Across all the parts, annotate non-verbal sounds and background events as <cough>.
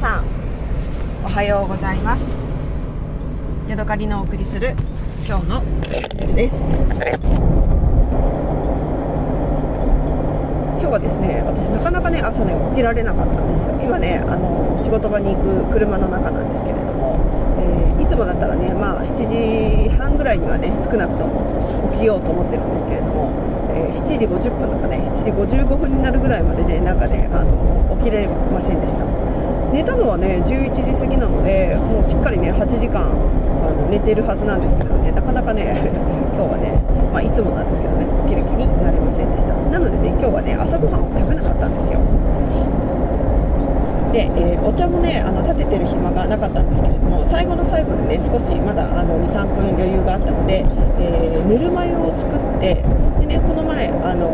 さんおはようございます。ヤドカリのお送りする今日のです。今日はですね私なかなかね朝ね起きられなかったんですよ。今ねあの仕事場に行く車の中なんですけれども、えー、いつもだったらねまあ7時半ぐらいにはね少なくとも起きようと思ってるんですけれども、えー、7時50分とかね7時55分になるぐらいまでねなんかねあの起きれませんでした。寝たのはね11時過ぎなのでもうしっかりね8時間あの寝てるはずなんですけどね。なかなかね <laughs> 今日はね、まあ、いつもなんですけどね起きる気になれませんでした。なのでね今日はね朝ごはんを食べなかったんですよ。で、えー、お茶もねあの立ててる暇がなかったんですけれども最後の最後にね少しまだ23分余裕があったので、えー、ぬるま湯を作ってで、ね、この前、あの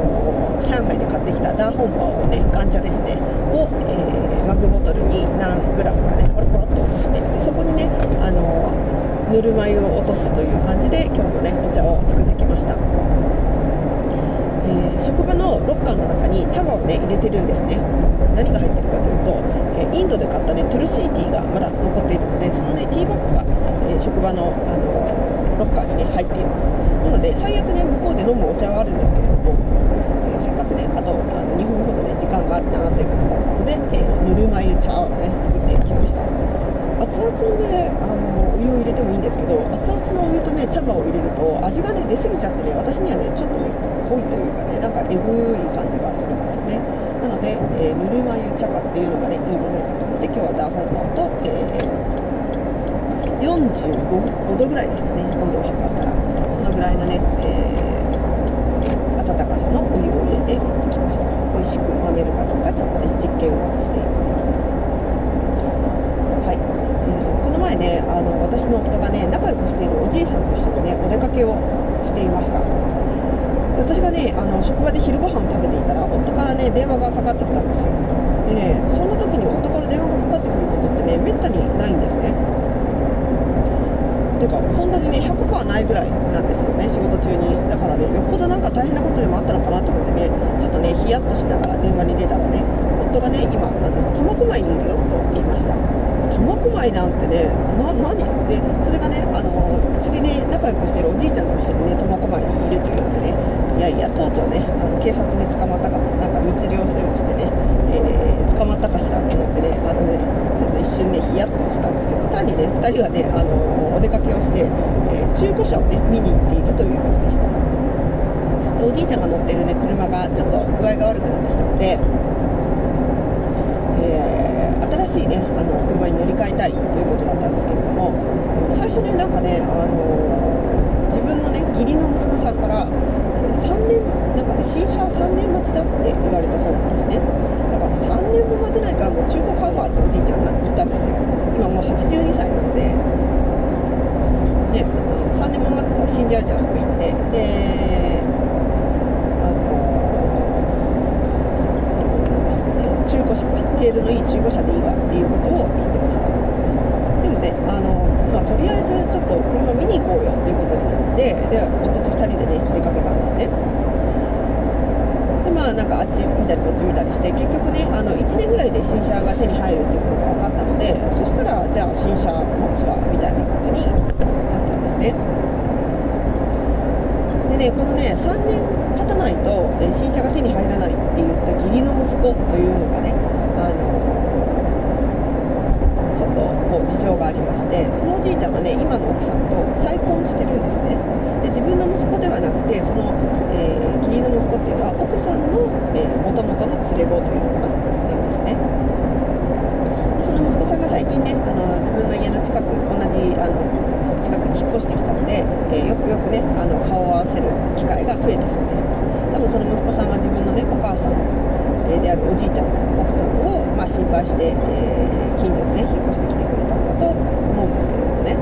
上海で買ってきたダーホンバーをねガンチャですねを、えー、マグボトルに何グラムかねポロポロっと落としてでそこにね、あのぬるま湯を落とすという感じで今日もねお茶を作ってきました。えー、職場のロッカーの中に茶葉をね入れてるんですね何が入ってるかというと、え、インドで買ったねトゥルシーティーがまだ残っているのでそのねティーバッグが、えー、職場の、あのロッカーにね入っていますなので最悪ね向こうで飲むお茶はあるんですけれども、えせっかくねあとあの2分ほどね時間があるなということだったので、えぬるま湯茶をね作ってきました。熱々のねあのお湯を入れてもいいんですけど熱々のお湯とね茶葉を入れると味がね出過ぎちゃってね私にはねちょっとね濃いというかねなんかえぐい感じがするんですよね。なので、えー、ぬるま湯茶葉っていうのがねいいんじゃないかと思って今日はダーホンポンと、えー、45度ぐらいでしたね。温度を測ったらそのぐらいのね、えー、温かさのお湯を入れて持ってきました。美味しく飲めるかどうかちょっと実験をしています。はい、えー、この前ねあの私の夫がね仲良くしているおじいさんと一緒にねお出かけをしていました。私がねあの職場で昼ご飯食べていたら夫からね電話がかかってきたんですよ。でねそんな時に夫から電話がかかってくることってねめったにないんですてか本当にね100%ないぐらいなんですよね仕事中に。だからねよっぽどなんか大変なことでもあったのかなと思ってねちょっとねヒヤッとしながら電話に出たらね夫がね今苫小牧にいるよと言いました。苫小牧なんてねな何？でそれがねあの釣りで仲良くしてるおじいちゃんと一緒にね苫小牧にいるというのでねいやいやとうとうねあの警察に捕まったかとなんか密漁でもしてね、えー、捕まったかしらと思ってねあのね瞬ねヒヤッとしたんですけど単にね2人はねあのお出かけをして、えー、中古車をね見に行っているということでした。おじいちゃんが乗ってるね車がちょっと具合が悪くなってきたので、えー、新しいねあの車に乗り換えたいということだったんですけれども最初ねなんかねあの自分のね義理の息子さんから3年なんかね新車は3年待ちだって言われたそうなんですねだから3年も待てないからもう中古買うわっておじいちゃんが言ったんですよ今もう82歳なのでね3年も待って。たら死んじゃうじゃんとか言ってであの中古車か。程度のいい中古車でいいわっていうことを言ってましたでもねあの、まあ、とりあえずちょっと車見に行こうよっていうことになってで夫と2人でね出かけたんですねでまあなんかあっち見たりこっち見たりして結局ねあの1年ぐらいで新車が手に入るっていうことが分かったのでそしたらじゃあ新車待つわみたいなことになったんですねでねこのね3年経たないと、え新車が手に入らないって言った義理の息子というのがねあのちょっとこう事情がありましてそのおじいちゃんはね今の奥さんと再婚してるんですね。で自分の息子ではなくてその、えー、義理の息子っていうのは奥さんのもともとの連れ子というのかななんですねでその息子さんが最近ねあの自分の家の近く同じあの近くに引っ越してきたので、えー、よくよくねあの顔を合わせる機会が増えたそうです多分その息子さんは自分のねお母さんであるおじいちゃんの奥さんを、まあ、心配して、えー、近所にね引っ越してきてくれたんだと思うんですけれどもね。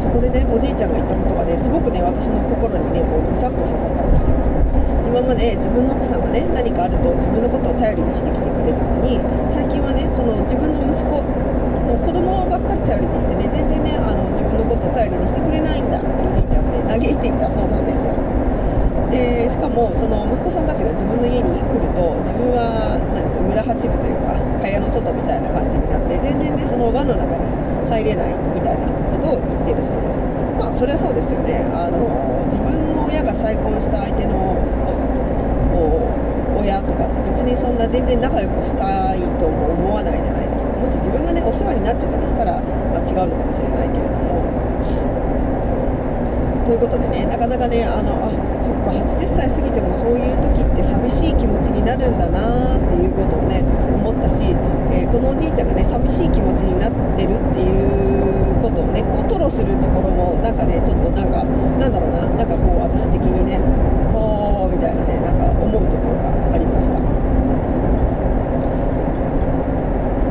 そこでねおじいちゃんが言ったことがねすごくね私の心にねこうぐさっと刺さったんですよ。今まで自分の奥さんがね何かあると自分のことを頼りにしてきてくれたのに最近はねその自分の息子の子供ばっかり頼りにしてね全然ねあの自分のことを頼りにしてくれないんだっておじいちゃんがね嘆いていたそうなんですよ。でしかもその息子さんたちが自分の家に来ると自分はなんか村八部というか蚊帳の外みたいな感じになって全然ねその輪の中に入れないみたいなことを言ってるそうです。まあそれはそうですよね。あの自分の親が再婚した相手の親とかって別にそんな全然仲良くしたいとも思わないじゃないですか。もし自分がねお世話になってたりしたら、まあ、違うのかもしれないけれども。ということでねなかなかねあのあそっか80歳過ぎてもそういう時って寂しい気持ちになるんだなっていうことをね思ったし、えー、このおじいちゃんがね寂しい気持ちになってるっていうことをねこう吐露するところもなんかねちょっとなんかなんだろうななんかこう私的にねあーみたいなねなんか思うところがありました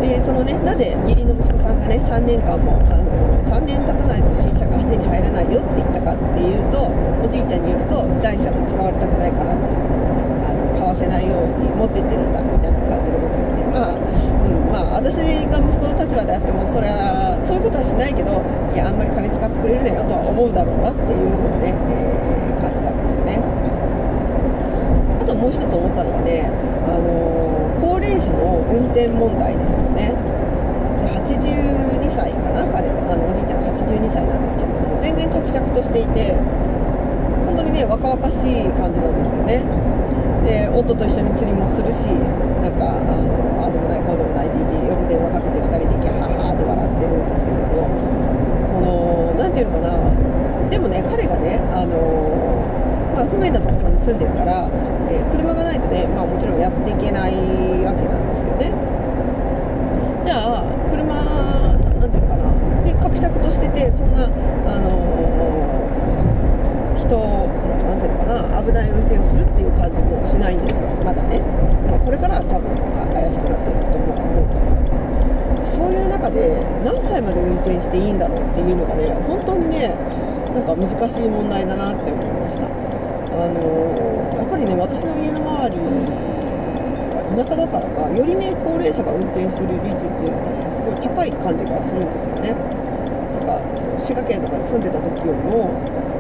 でそのねなぜ義理の息子さんがね3年間もあの3年経たないと新車が手に入らないよって言ったかっていうとおじいちゃんによると財産を使われたくないからってあの買わせないように持ってってるんだみたいな感じのことを言ってまあ、うんまあ、私が息子の立場であってもそれはそういうことはしないけどいやあんまり金使ってくれるなよとは思うだろうなっていうのをね、えー、感じたんですよね。あともう一つ思ったのはねあの高齢者の運転問題ですよね。82歳かな彼は。あのおじいちゃん82歳なんですけれども全然伯爵としていて本当にね若々しい感じなんですよね。で夫と一緒に釣りもするしなんかあのあでもないこうでもないって言ってよく電話かけて2人でキャハハって笑ってるんですけれどもこの何て言うのかな。でもね彼がねあのまあ、不便なところに住んでるから、えー、車がないとね、まあ、もちろんやっていけないわけなんですよね。じゃあ車なんていうのかな。で格尺としててそんなあのー、人なんていうのかな。危ない運転をするっていう感じもしないんですよ。まだね、まあ、これから多分怪しくなっていくと思うけど。そういう中で何歳まで運転していいんだろうっていうのがね本当にねなんか難しい問題だなって思いました。あのやっぱりね私の家の周り田舎だからかよりね高齢者が運転する率っていうのがねすごい高い感じがするんですよね。なんかその滋賀県とかに住んでた時よりも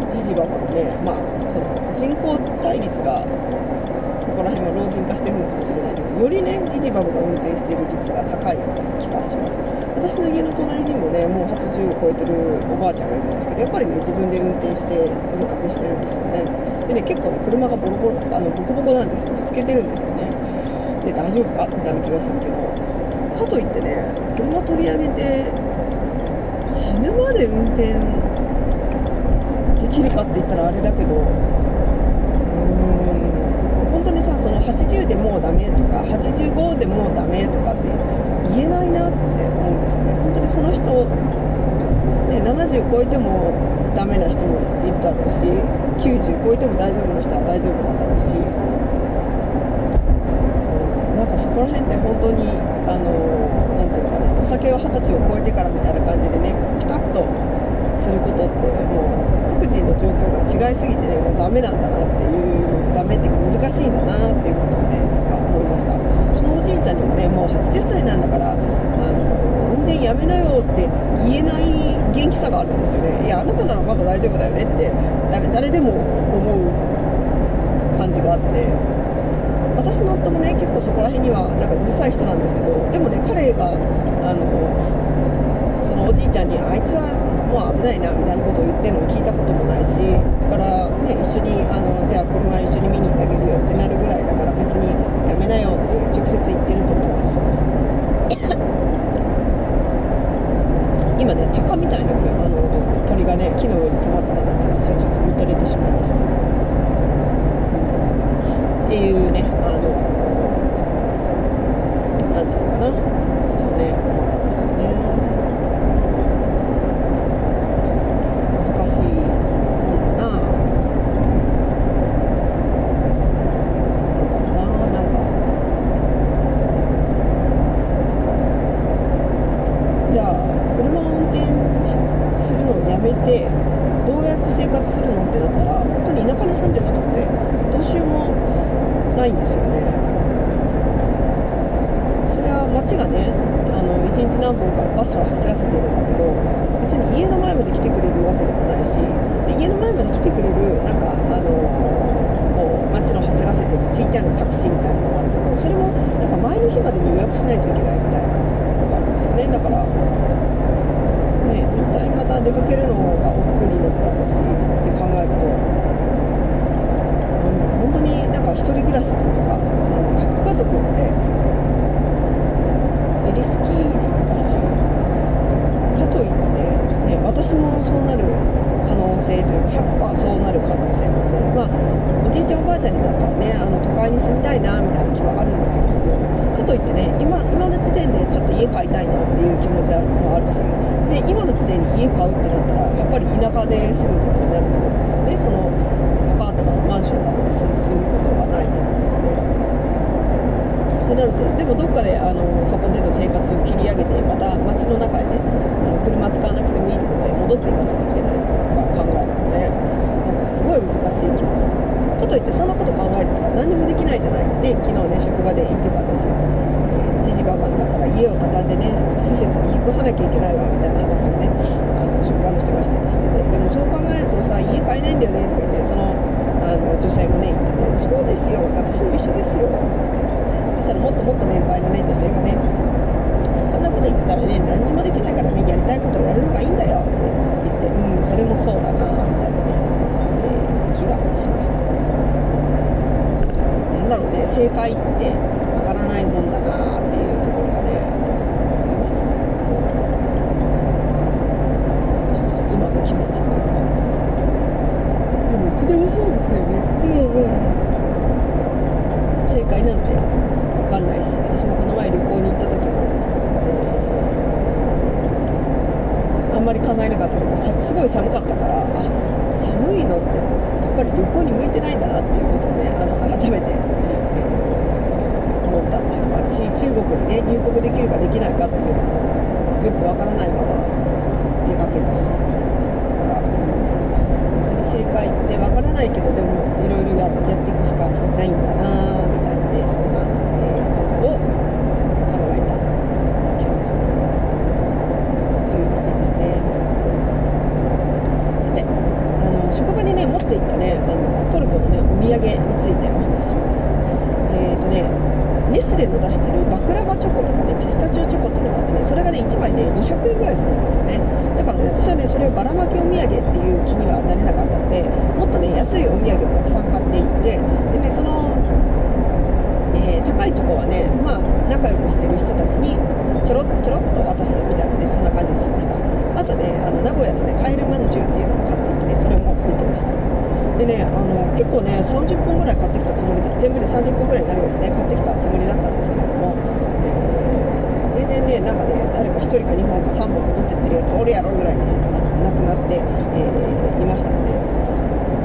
じじばばのねまあその人口対率がここら辺は老人化してるのかもしれないけどよりねじじばばが運転してる率が高い気がします。私の家の隣にもねもう80を超えてるおばあちゃんがいるんですけどやっぱりね自分で運転してお出かけしてるんですよね。でね結構ね車がボロボロあのボコボコなんですよ。ぶつけてるんですよね。で大丈夫かみたいな気がするけど。かといってね車取り上げて死ぬまで運転できるかって言ったらあれだけどうーん。本当にさその80でもうダメとか85でもうダメとかって言えないなって思うんですよね。本当にその人、ね、70超えてもダメな人もいるだろうし90超えても大丈夫な人は大丈夫なんだろうし、う、なんかそこら辺って本当にあのなんていうのかなお酒を二十歳を超えてからみたいな感じでねピタッとすることってもう各人の状況が違いすぎてねもうダメなんだなっていうダメっていうか難しいんだなっていうことをねなんか思いました。そのおじいちゃんにもねもう80歳なんだからあの運転やめなよって言えない元気さがあるんですよねいやあなたならまだ大丈夫だよねって誰誰でも思う感じがあって。私の夫もね結構そこら辺にはなんかうるさい人なんですけどでもね彼があのそのおじいちゃんにあいつはもう危ないなみたいなことを言ってるのを聞いたこともないしだからね一緒にあのじゃあ車一緒に見に行ってあげるよってなるぐらいだから別にやめなよって直接言ってると思う今ね鷹みたいなあの鳥がね木の上で私はちょっと見とれてしまいましたっていうねあのなんていうのかなことをね思ったんですよね難しいもんだななんだろうななんかじゃあ車を運転しするのをやめてどうやって生活するのってなったら本当に田舎に住んでる人ってどうしようもないんですよねそれは街がねあの1日何本かバスを走らせてるんだけど別に家の前まで来てくれるわけでもないしで家の前まで来てくれるなんかあのこう街の走らせてるちっちゃなタクシーみたいなのがあるけどそれもなんか前の日までに予約しないといけないみたいなのがあるんですよねだからね絶対また出かけるのが億劫になるだろうしって考えると本当になんか一人暮らしというかあの核家族っねあの都会に住みたいなみたいな気はあるんだけどかといってね今今の時点でちょっと家買いたいなっていう気持ちもあるしで今の時点に家買うってなったらやっぱり田舎で住むことになると思うんですよねそのアパートなのマンションなのに住むことがないということで。ってなるとでもどっかであのそこでの生活を切り上げてまた街の中へねあの車使わなくてもいいところへ戻っていかないといけないとか考えるとねなんかすごい難しい気もするかといってそんなこと考えてたら何もできないじゃない。って昨日ね職場で言ってたんですよ、えー、じじばばになったら家を畳んでね施設に引っ越さなきゃいけないわみたいな話をねあの職場の人がしてしててでもそう考えるとさ家買えないんだよねとか言ってそのあの女性もね言っててそうですよ私も一緒ですよそしたらもっともっと年配のね女性がねそんなこと言ってたらね何にもできないからねやりたいことをやるのがいいんだよって言ってうんそれもそうだなみたいなね、えー、気がしましたなんだろうね正解ってわからないもんだなっていうところがね今の気持ちというか。でもいつでもそうですよね。うんうん。正解なんて分かんないし私もこの前旅行に行った時も、えー、あんまり考えなかったけどすごい寒かったからあ寒いのってやっぱり旅行に向いてないんだなっていうことをねあの改めて、えー、思ったっていうのもあるし中国にね入国できるかできないかっていうのもよくわからないまま出かけたしだから本当に正解ってわからないけどでもいろいろやっていくしかないんだなみたいなねそんな、えー、ことを考えた今日ということですねさてあの職場にね持っていったねあのトルコのねお土産についてお話ししますえっ、ー、とねネスレの出してるバクラバチョコとかねピスタチオチョコっていうのがあってねそれがね1枚ね200円ぐらいするんですよねだからね私はねそれをばらまきお土産っていう気にはなれなかったのでもっとね安いお土産をたくさん買っていってでねその、えー、高いチョコはねまあ仲良くしてる人たちにろっと渡すみたいなねそんな感じにしました。あとねあの名古屋のねカエルまんじゅうっていうのを買っていってねそれも置いてました。でね、あの結構ね、30本ぐらい買ってきたつもりで、全部で30本ぐらいになるようにね、買ってきたつもりだったんですけれども、えー、全然ね、なんかね、誰か1人か2本か3本持ってってるやつ、おるやろぐらいね、なくなって、えー、いましたので、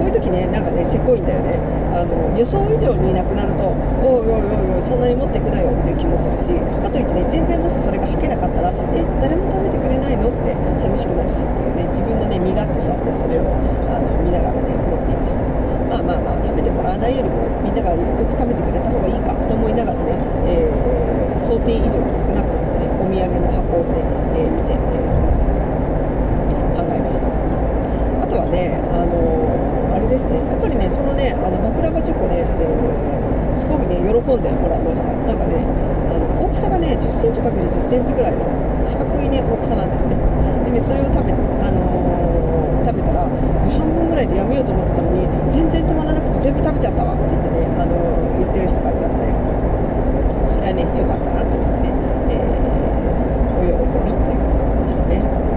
こういう時ね、なんかね、せこいんだよね。あの予想以上になくなると、おいおいおいおい、そんなに持っていくなよっていう気もするし、かといってね、全然もしながよく食べてくれた方がいいかと思いながらね、えー、想定以上に少なくなってね、お土産の箱をね、えー、見て、えー、考えました。あとはね、あのーあれですね、やっぱりね、そのね、あのバクラバチョコね、えー、すごくね、喜んでもらいました。なんかね、あの大きさがね、10センチ ×10 センチぐらいの四角いね、大きさなんですね。でね、それを食べ、あのー、食べたら、半分ぐらいでやめようと思ってたのに、全然止まらなくて全部食べちゃったわって言って、あの、言ってる人がいたので、それはね、良かったなと思ってね、えー、お喜びというところでしたね。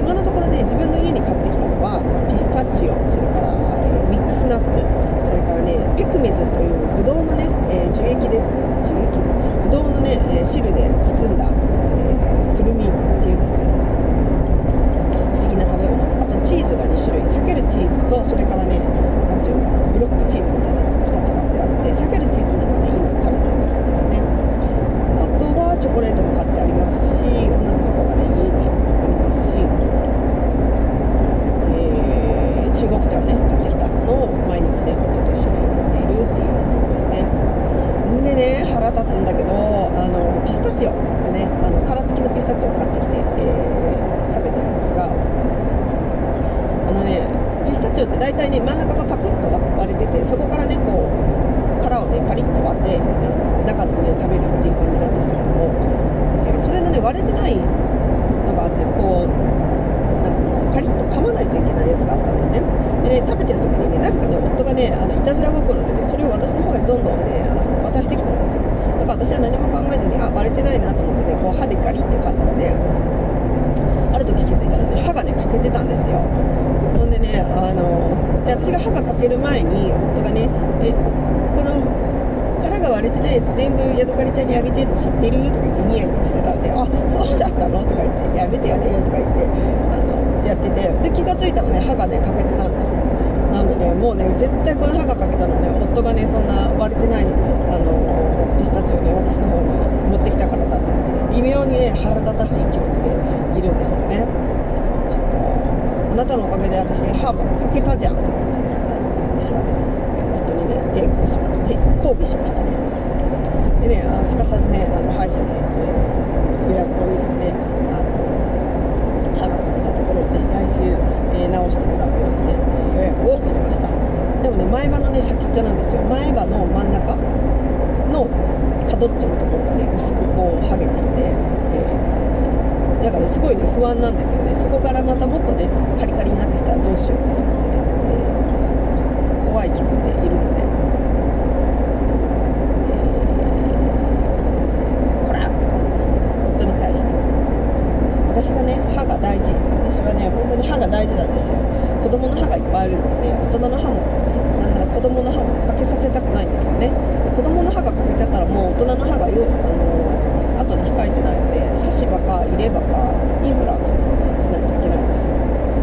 今のところね自分の家に買ってきたのはピスタチオそれから、えー、ミックスナッツそれからねピクメズというブドウのね、えー、樹液で樹液ブドウのね、えー、汁で包んだ、えくるみっていうんですね不思議な食べ物あとチーズが2種類裂けるチーズとそれからね何ていうのかなブロックチーズみたいなやつ2つ買ってあって裂けるチーズの方がね今食べてるところですねあとはチョコレートも買ってありますし同じチョコがね家にありますし中国茶をね買ってきたのを毎日ね夫と一緒に飲んでいるっていうようなところですねでね腹立つんだけどあのピスタチオでねあの殻付きのピスタチオを買ってきて、えー、食べてるんですがあのねピスタチオって大体ね真ん中がパクッと割れててそこからねこう殻をねパリッと割って中の実を食べるっていう感じなんですけれども、えー、それのね割れてないのがあってこうカリッと噛まないといけないやつがあったんですねでね食べてる時にねなぜかね夫がねあのいたずら心でねそれを私の方へどんどんねあの渡してきたんですよだから私は何も考えずにあ割れてないなと思ってねこう歯でガリって噛んだらねある時気づいたらね歯がね欠けてたんですよほんでねあので私が歯が欠ける前に夫がねえこの殻が割れてないやつ全部ヤドカリちゃんにあげてるの知ってる？とか言ってニヤニヤしてたんであそうだったの？とか言ってやめてよねとか言ってあのやっててで気が付いたらね歯がね欠けてたんですよ。なのでもうね絶対この歯が欠けたのはね夫がねそんな割れてないあのピスタチオをね私の方に持ってきたからだと思って、微妙にね腹立たしい気持ちでいるんですよね。あなたのおかげで私ね歯欠けたじゃん。私はね夫にね抵抗しま抗議しましたね。でねあのすかさずねあの歯医者で、え、予約を入れてねあの歯が欠けたところをね来週、えー、直してもらうようにね予約を入れました。でもね前歯のね先っちょなんですよ。前歯の真ん中の角っちょのところがね薄くこう剥げていて、えー、だから、ね、すごいね不安なんですよね。そこからまたもっとねカリカリになってきたらどうしようと思って、怖い気分でいるので。私がね歯が大事。私はね本当に歯が大事なんですよ。子供の歯がいっぱいあるので、ね、大人の歯もなんなら子供の歯もかけさせたくないんですよね。子供の歯が欠けちゃったらもう大人の歯がよあの後に控えてないので差し歯か入れ歯かインフラントしないといけないんですよ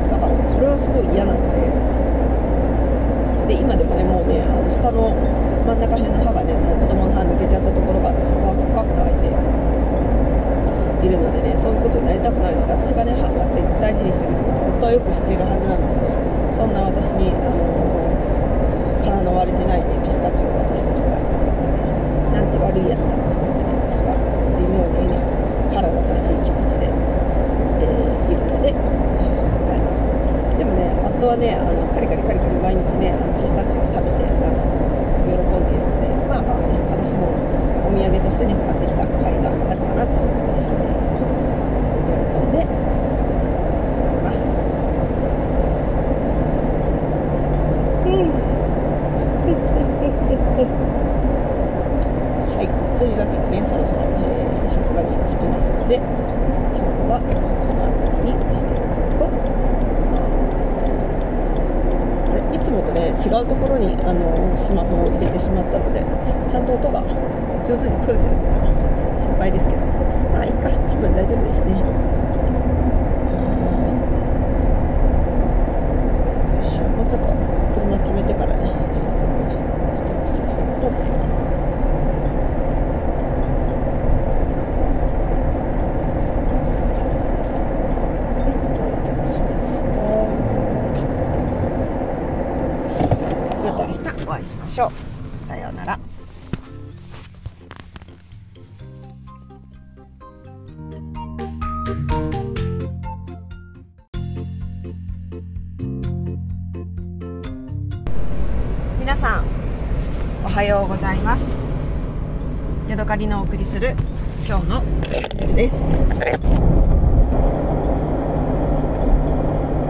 だからねそれはすごい嫌なのでで今でもねもうねあの下の真ん中辺の歯がねもう子供の歯抜けちゃったところがあってそこがパッと開いているのでねそういうことになりたくないので私がね歯を大事にしてるってことは夫はよく知っているはずなのでそんな私に、あの殻の割れてない、ね、ピスタチオを渡してきたっていうのはねなんて悪いやつだと思って私は微妙にね腹立たしい気持ちで、えー、いるのでございますでもね夫はねあのカリカリさんおはようございます。ヤドカリのお送りする今日の夜です。今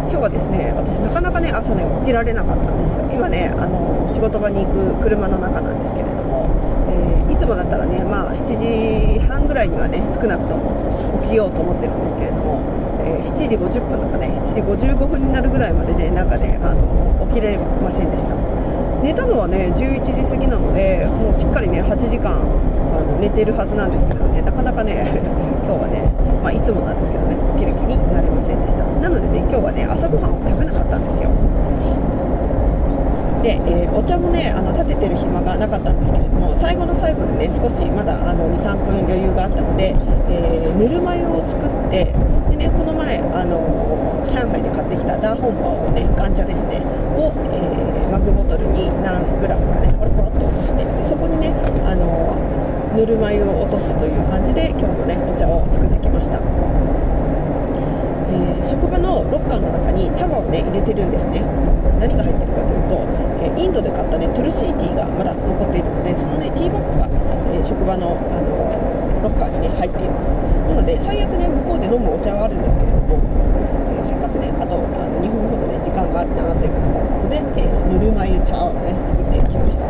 日はですね私なかなかね朝ね起きられなかったんですよ。今ねあの仕事場に行く車の中なんですけれども、えー、いつもだったらねまあ7時半ぐらいにはね少なくとも起きようと思ってるんですけれども、えー、7時50分とかね7時55分になるぐらいまでねなんかねあの起きれませんでした。寝たのはね11時過ぎなのでもうしっかりね8時間あの寝てるはずなんですけどね。なかなかね <laughs> 今日はね、まあ、いつもなんですけどね起きる気になれませんでした。なのでね今日はね朝ごはんを食べなかったんですよ。で、えー、お茶もねあの立ててる暇がなかったんですけれども最後の最後にね少しまだ23分余裕があったので、えー、ぬるま湯を作ってでねこの前あの上海で買ってきたダーホンバーをねガンチャですねを、えー、マグボトルに何グラムかねポロポロっと落としてでそこにねあのぬるま湯を落とすという感じで今日のねお茶を作ってきました。えー、職場のロッカーの中に茶葉をね入れてるんですね。何が入ってるかというと、えー、インドで買ったねトゥルシーティーがまだ残っているのでそのねティーバッグが、え、職場の、あのロッカーにね入っています。なので最悪ね向こうで飲むお茶はあるんですけれども、えせっかくねあとあの2分ほどね時間があるなということで、えぬるま湯茶をね作ってきました。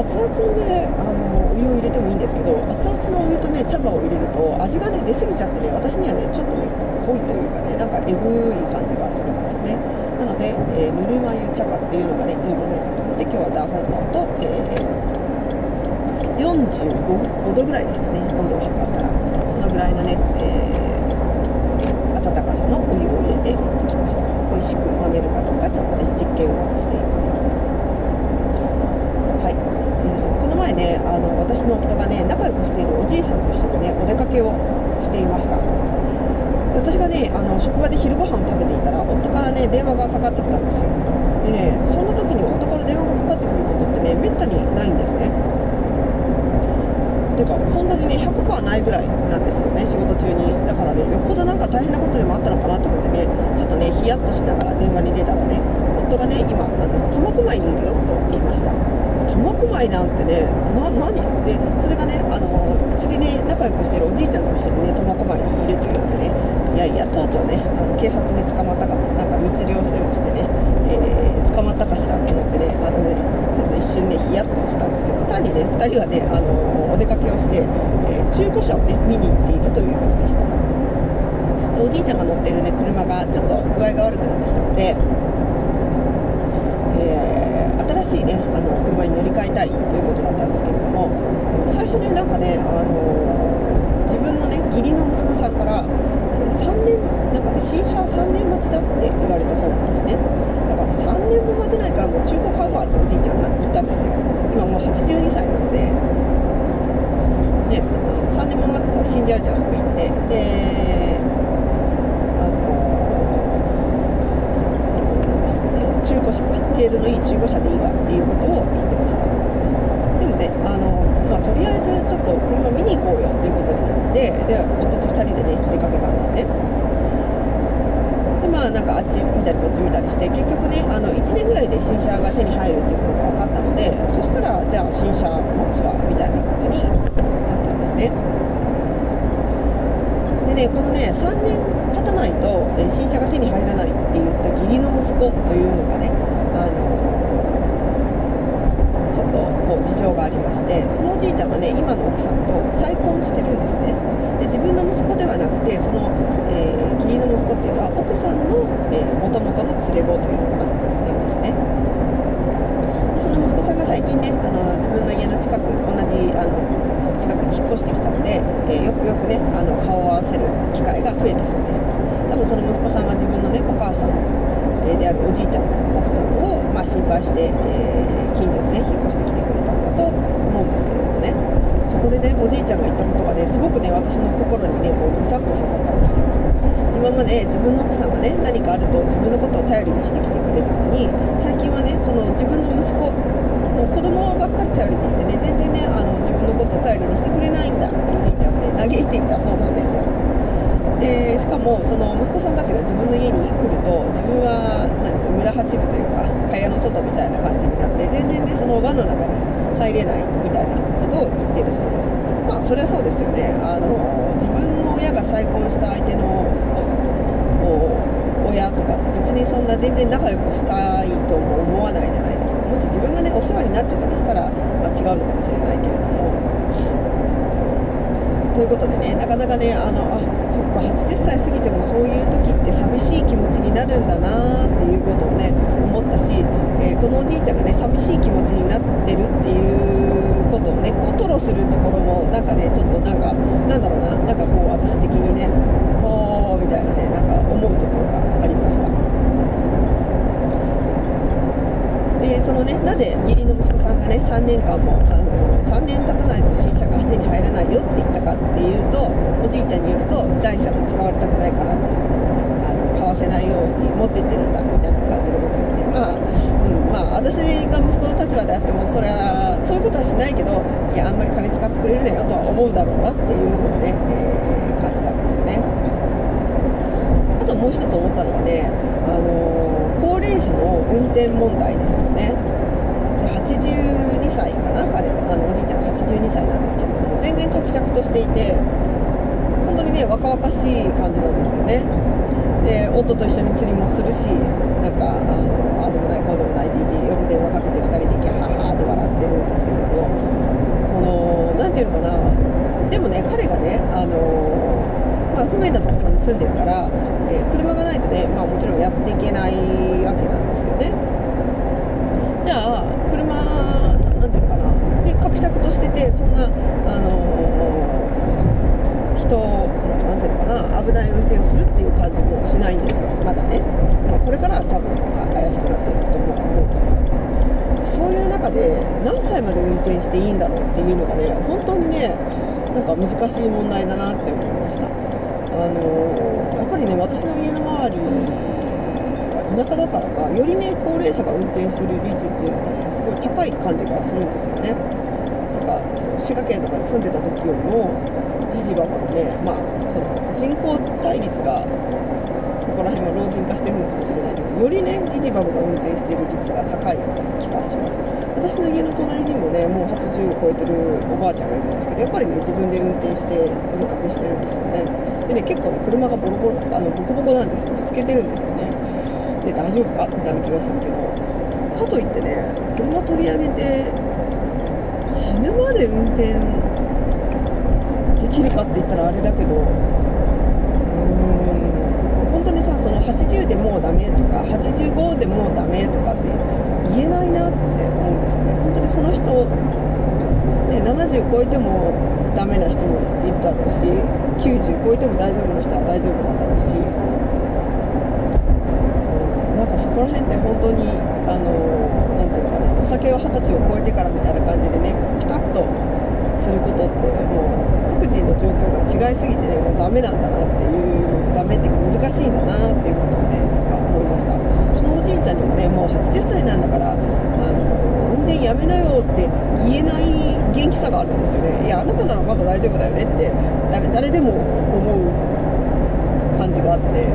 熱々のねあのお湯を入れてもいいんですけど熱々のお湯とね茶葉を入れると味がね出過ぎちゃってね私にはねちょっとね濃いというかねなんかえぐい感じがするんですよね。なので、えー、ぬるま湯茶葉っていうのがねいいんじゃないかと思って今日はダーホンパンと、えー45度ぐらいでしたね。温度を測ったら。そのぐらいのね、えー、温かさのお湯を入れて持ってきました美味しく飲めるかどうかちょっとね実験をしています。はい、えー、この前ねあの私の夫がね仲良くしているおじいさんと一緒にねお出かけをしていました。私がねあの職場で昼ご飯を食べていたら夫からね電話がかかってきたんですよ。でねそんな時に夫から電話がかかってくることってねめったにないんですね。てか本当にね100%ないぐらい夫がね今あの苫小牧にいるよと言いました。苫小牧なんてねな何？でそれがねあの釣りで仲良くしてるおじいちゃんと一緒にね苫小牧にいるというのでねいやいやとうとうねあの警察に捕まったかとなんか密漁でもしてね、えー、捕まったかしらと思ってねあのねちょっと一瞬ねヒヤッとしたんですけど単にね2人はねあのお出かけをして、えー、中古車をね見に行っているということでしたおじいちゃんが乗ってるね車がちょっと具合が悪くなってきたので、えー、新しいねあの車に乗り換えたいということだったんですけれども最初ねなんかねあの自分のね義理の息子さんから3年なんかね新車は3年待ちだって言われたそうなんですね。だから3年も待てないからもう中古買うわっておじいちゃんが言ったんですよ。今もう82歳なので。ね3年も待ったら死んじゃうじゃんとか言って。であの中古車か程度のいい中古車でいいわっていうことを言ってましたでもねあの、まあ、とりあえずちょっと車見に行こうよっていうことになってで夫と2人でね出かけたんですねでまあなん見たりこっち見たりして結局ねあの1年ぐらいで新車が手に入るっていうことが分かったのでそしたらじゃあ新車待つわみたいなことになったんですね。でねこのね3年経たないと、え新車が手に入らないって言った義理の息子というのがねあのちょっとこう事情がありましてそのおじいちゃんはね今の奥さんと再婚してるんですね。で自分の息子ではなくてその、えー、義理の息子っていうのは奥さんのもともとの連れ子というのかななんですねでその息子さんが最近ねあの自分の家の近く同じあの近くに引っ越してきたので、えー、よくよくねあの顔を合わせる機会が増えたそうです多分その息子さんは自分のねお母さんであるおじいちゃんの奥さんを、まあ、心配して、えー、近所にね引っ越してきてくれたんだと思うんですけれどもねそこでねおじいちゃんが言ったことがねすごくね私の心にねこうぐさっと刺さったんですよ。今まで自分の奥さんがね何かあると自分のことを頼りにしてきてくれたのに最近はねその自分の息子の子供ばっかり頼りにしてね全然ねあの自分のことを頼りにしてくれないんだっておじいちゃんがね嘆いていたそうなんですよ。でしかもその息子さんたちが自分の家に来ると自分は何か村八分というか蚊帳の外みたいな感じになって全然ねその輪の中に入れないみたいなことを言っているそうです。まあそりゃそうですよね。あの自分の親が再婚した相手の親とかって別にそんな全然仲良くしたいとも思わないじゃないですか。もし自分がねお世話になってたりしたら、まあ、違うのかもしれないけれども。ということでねなかなかねあのあそっか80歳過ぎてもそういう時って寂しい気持ちになるんだなっていうことをね思ったし、えー、このおじいちゃんがね寂しい気持ちになってるっていうことをねこう吐露するところもなんかねちょっとなんかなんだろうななんかこう私的にねおーみたいなねなんか思うところがありました。でそのねなぜ義理の息子さんがね3年間もあの3年経たないと新車が手に入らないよって言ったかっていうとおじいちゃんによると財産を使われたくないからあの買わせないように持ってってるんだみたいな感じのことを言ってまあ、まあ、私が息子の立場であってもそれはそういうことはしないけどいやあんまり金使ってくれるなよとは思うだろうなっていうのをね、えー、感じたんですよね。あともう一つ思ったのはねあの高齢者の運転問題ですよね。82歳かな彼あのおじいちゃん82歳なんですけれども全然かくしゃくとしていて本当にね若々しい感じなんですよね。で夫と一緒に釣りもするしなんかあのあでもないこうでもないてよく電話かけて2人でキャハハって笑ってるんですけれどもこの何て言うのかな。でもね彼がねあのまあ、不便なところに住んでるから、えー、車がないとね、まあ、もちろんやっていけないわけなんですよね。じゃあ車なんていうのかなでかくしゃくとしててそんなあの人をなんていうのかな危ない運転をするっていう感じもしないんですよまだね、まあ、これからは多分怪しくなっていくと思うけどそういう中で何歳まで運転していいんだろうっていうのがね本当にねなんか難しい問題だなって思いました。あのやっぱりね私の家の周り田舎だからかよりね高齢者が運転する率っていうのがねすごい高い感じがするんですよね。なんか滋賀県とかに住んでた時よりもじじばばのねまあその人口対率がここら辺は老人化してるのかもしれないよりねじじばばが運転している率が高い気がします。私の家の隣にもねもう80を超えてるおばあちゃんがいるんですけどやっぱりね自分で運転してお出かけしてるんですよね。でね結構ね車がボロボロあのボコボコなんですよぶつけてるんですよね。で大丈夫かみたいな気がするけどかといってね車取り上げて死ぬまで運転できるかって言ったらあれだけどうーん本当にさその80でもうダメとか85でもうダメとかって言えないなって思うんですよね。本当にその人、ね、70超えてもダメな人もいるだろうし90超えても大丈夫な人は大丈夫なんだろうし。なんかそこら辺って本当にあのなんていうのかなお酒を二十歳を超えてからみたいな感じでねピタッとすることってもう各人の状況が違いすぎてねもうダメなんだなっていうダメっていうか難しいんだなっていうことをねなんか思いました。そのおじいちゃんにもねもう80歳なんだからあの運転やめなよって言えない元気さがあるんですよねいやあなたならまだ大丈夫だよねって誰誰でも思う感じがあって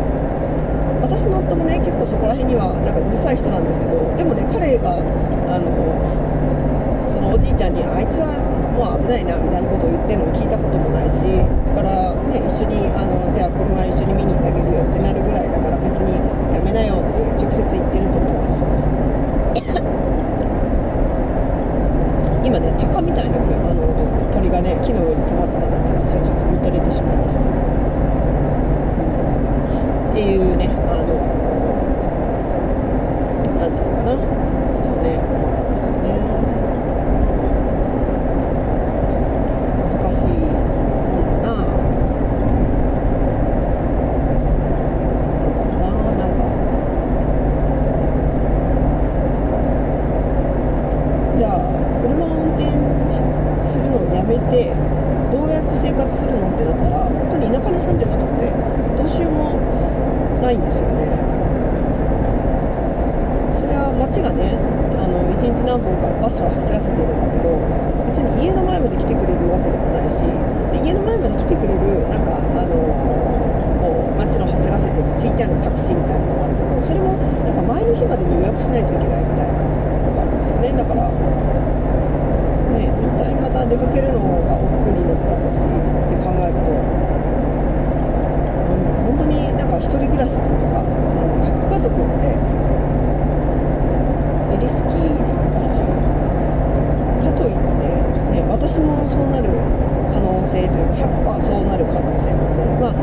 私の夫もね結構そこら辺にはなんかうるさい人なんですけどでもね彼があのそのおじいちゃんにあいつはもう危ないなみたいなことを言ってるのを聞いたこともないしだからね一緒にあのじゃあ車一緒に見に行ってあげるよってなるぐらいだから別にやめなよって直接言ってると思う。今ね鷹みたいなあの鳥がね木の上に止まってたので私はちょっと見とれてしまいました。っていうねあのなんていうのかな。ことをね思ったんですよね難しいもんだななんだろうななんかじゃあ車を運転しするのをやめてどうやって生活するのってなったら本当に田舎に住んでる人ってどうしようもないんですよねそれは街がねあの1日何本かバスを走らせてるんだけど別に家の前まで来てくれるわけでもないしで家の前まで来てくれるなんかあのこう街の走らせてるちいちゃなタクシーみたいなのがあるけどそれもなんか前の日までに予約しないといけないみたいなのがあるんですよね。だからね絶対また出かけるのが億劫になるだろうしって考えると本当になんか一人暮らしというかあの核家族ってリスキーだしかといって、ね、私もそうなる可能性というか100%そうなる可能性もね、まあ、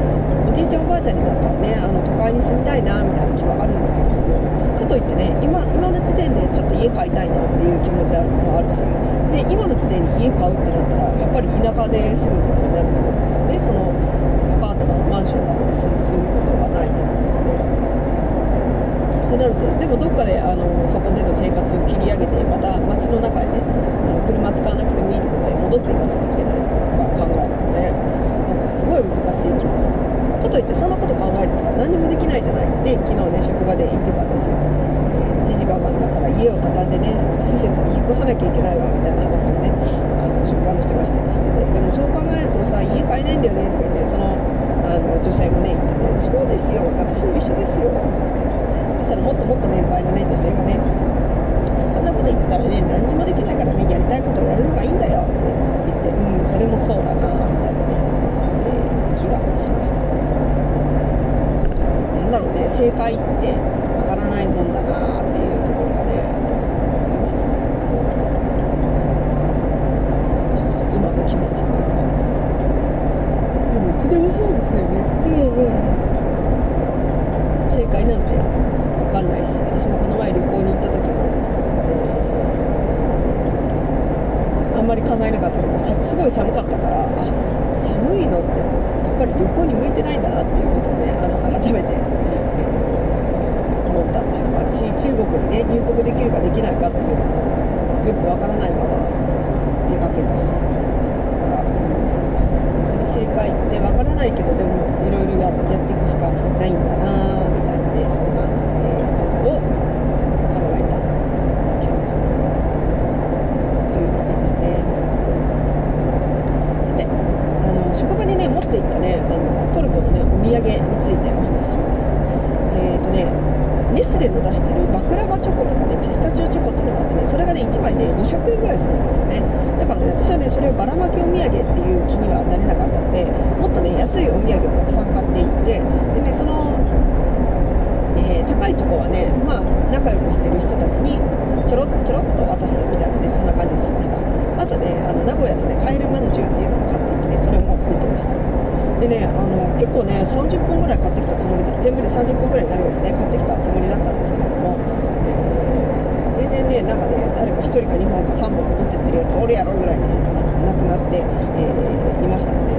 おじいちゃんおばあちゃんになったらねあの都会に住みたいなみたいな気はあるんだけれどもかといってね今今の時点でちょっと家買いたいなっていう気持ちもあるしで今の時点に家買うってなったらやっぱり田舎で住むことになると思うんですよねそのアパートだのマンションだのに住むことはないと思うので。ってなるとでもどっかであのそこでの生活を切り上げてまた街の中へねあの車使わなくてもいいところへ戻っていかないといけないとか考えるとねなんかすごい難しい気もするといってそんなこと考えてたら何もできないじゃない。って昨日ね職場で言ってたんですよ。じじばばになったら家を畳んでね施設に引っ越さなきゃいけないわみたいな話をねあの職場の人がしてしててでもそう考えるとさ家買えないんだよねとか言ってそのあの女性もね言っててそうですよ私も一緒ですよそしたらもっともっと年配のね女性がねそんなこと言ってたらね何にもできないからねやりたいことをやるのがいいんだよって言ってうんそれもそうだなみたいなね、えー気がしましたなんだろうね正解ってわからないもんだなっていうところが今の気持ちというか。でもいつでもそうですよね。うんうん。正解なんて分かんないし私もこの前旅行に行った時も、えーあんままり考えなかったけどさすごい寒かったからあ寒いのってやっぱり旅行に向いてないんだなっていうことをねあの改めて、えー、思ったっていうのもあるし中国ね入国できるかできないかっていうのはよくわからないまま出かけたしだから本当に正解ってわからないけどでもいろいろやっていくしかないんだなみたいなねそんな、えー、ことを考えた今日というわけですねさてあの職場にね持っていったねあのトルコのねお土産についてお話ししますえっ、ー、とねネスレの出してるバクラバチョコとかねピスタチオチョコっていうのがあってねそれがね1枚ね200円ぐらいするんですよねだからね私はねそれをばらまきお土産っていう気にはなれなかったのでもっとね安いお土産をたくさん買っていってでねその、えー、高いチョコはねまあ仲良くしてる人たちにちょろちょろっと渡すみたいなねそんな感じにしましたあとねあの名古屋のねカエルまんじゅうっていうのを買っていってねそれも置いてましたでね、あの結構ね、30本ぐらい買ってきたつもりで、全部で30本ぐらいになるようにね、買ってきたつもりだったんですけれども、えー、全然ね、なんかね、誰か1人か2本か3本持ってってるやつ、俺やろぐらいね、なくなって、えー、いましたので、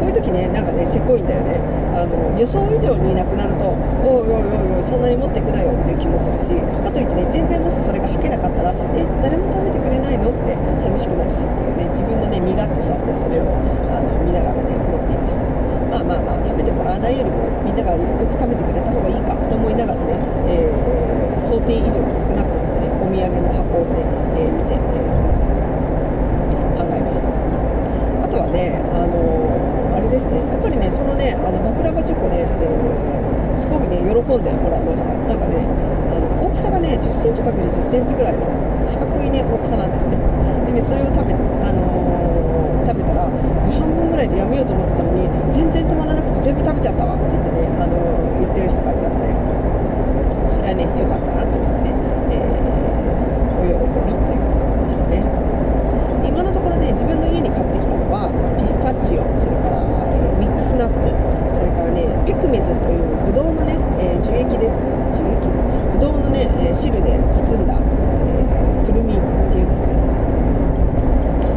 こういう時ね、なんかね、せこいんだよね。あの予想以上になくなると、おいおいおいおい、そんなに持っていくなよっていう気もするし、かといってね、全然もしそれが吐けなかったら、え、誰も食べてくれないのって寂しくなるしっていうね、自分のね、身勝手さをね、それをあの見ながらね、思っていました。まあまあまあ、食べてもらわないよりも、みんながよく食べてくれた方がいいかと思いながらね、えー、想定以上に少なくなってね、お土産の箱をね、えー、見て、えー、考えました。あとはね、あのあれですね、やっぱりね、そのね、あのバクラバチョコね、えー、すごくね、喜んでもらいました。なんかね、あの大きさがね、10センチ ×10 センチぐらいの四角いね、大きさなんですね。でね、それを食べ、あの食べたら、半分ぐらいでやめようと思ってたのに、全然止まらなくて全部食べちゃったわって言ってね、あの言ってる人がいたので、それはね、良かったなと思ってね、えー、お喜びというところでしたね。今のところね、自分の家に買ってきたのは、ピスタチオ、それから、えー、ミックスナッツ、それからね、ピクミズというブドウのね、えー、樹液で、樹液ブドウのね、え汁で包んだ、えくるみっていうですね、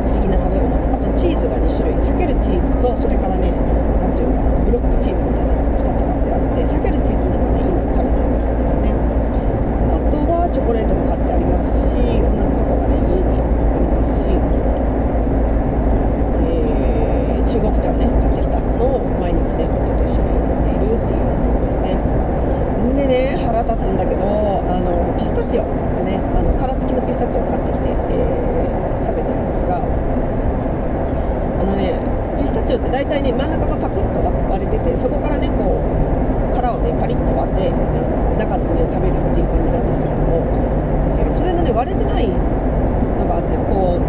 不思議な食べ物。あとチーズが2種類、避けるチーズと、それからね、なんていうのかな、ブロックチーズみたいなやつ2つ買ってあって、避けるチーズなんかね、今食べてるところですね。あとはチョコレートも買ってありますし、同じチョコがね、家にありますし、えー、中国茶をね、買ってきたのを毎日ね、夫と一緒に飲んでいるっていうようなところですね。でね、腹立つんだけど、あのピスタチオでね、あの殻付きのピスタチオを買ってきて、えー、食べてるんですが、あのね、ピスタチオって大体ね、真ん中がパクッと割れてて、そこからね、こう、殻をね、パリッと割って、あの中の上を食べるっていう感じなんですけれども、えー、それのね、割れてないのがあって、こう、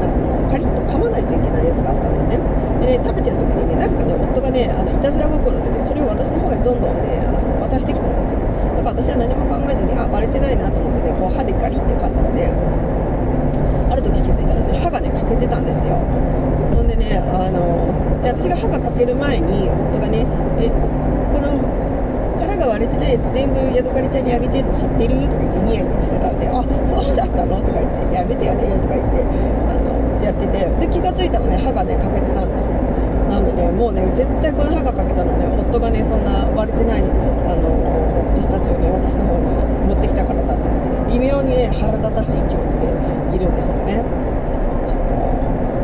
なんていうの、カリッと噛まないといけないやつがあったんですね。でね、食べてる時にね、なぜかね、夫がね、あのいたずら心でね、それを私の方へどんどんね、あの渡してきたんですよ。だから私は何も考えずに、あ、割れてないなと思ってね、こう歯でガリって噛んだらね、ある時気づいたらね、歯がね、欠けてたんですよ。ほんでね、あの、私が歯が欠ける前に、夫がね、え、この、殻が割れてないやつ全部ヤドカリちゃんにあげてるの知ってる？とか言ってニヤニヤしてたんで、あ、そうだったの？とか言って、やめてよねとか言って、あの、やってて、で、気がついたらね、歯がね、欠けてたんですよ。なので、もうね、絶対この歯が欠けたのね、夫がね、そんな割れてない、あの、ピスタチオをね、私の方に持ってきたからだって言って、ね微妙にね、腹立たしい気持ちでいるんですよね。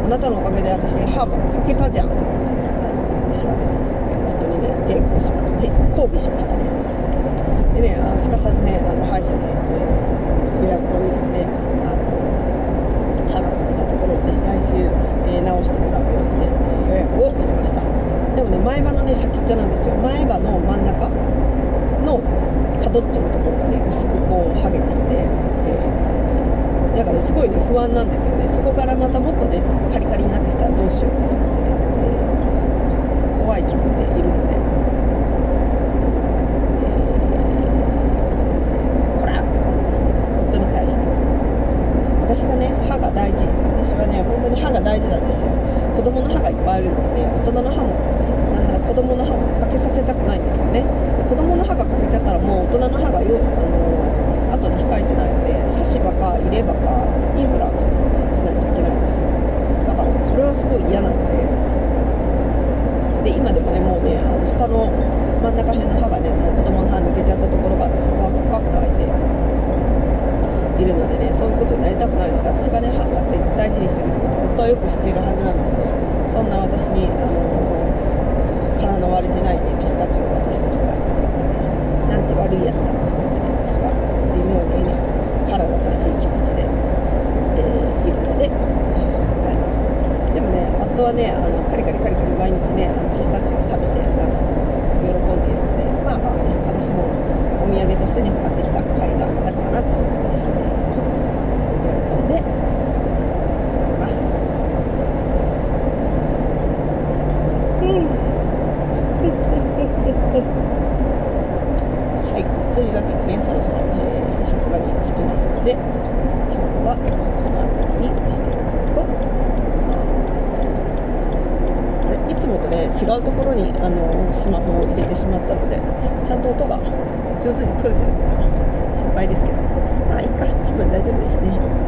あなたのおかげで私、歯が欠けたじゃんとか言ってね、私はね、夫にね、抵抗しま抗議しましたね。でね、すかさずね、あの歯医者で、えー、予約を入れてね、あの歯が欠けたところをね、来週、えー、直してもらうようにね、予約を入れました。でもね、前じゃ、なんですよ。前歯の真ん中の角っちょのところがね、薄くこう、剥げていて、えー、だからね、すごいね、不安なんですよね。そこからまたもっとね、カリカリになってきたらどうしようと思ってね、えー、怖い気分でいるので、私がね歯が大事私はね本当に歯が大事なんですよ子供の歯がいっぱいあるので、ね、大人の歯もなんなら子供の歯もかけさせたくないんですよね子供の歯がかけちゃったらもう大人の歯がよあの後に控えてないので差し歯か入れ歯かインプラントしないといけないたくないので私がね大事にしてるってこと夫はよく知っているはずなのでそんな私にあの殻の割れてない、ね、ピスタチオを渡してきたっていうのねなんて悪いやつだと思ってね私は微妙にね腹立たしい気持ちで、えー、いるのでございますでもね夫はねあのカリカリカリカリ毎日ねあのピスタチオを食べてあの喜んでいるのでまあまあね私もお土産としてね買ってきた甲斐があるかなと思ってね喜んでおりますはいというわけでねそろそろ、えー、職場に着きますので今日はこの辺りにしていこうと思いますいつもとね違うところにあのスマホを入れてしまったのでちゃんと音が上手に取れてるのかな心配ですけど。まあいいか。多分大丈夫ですね。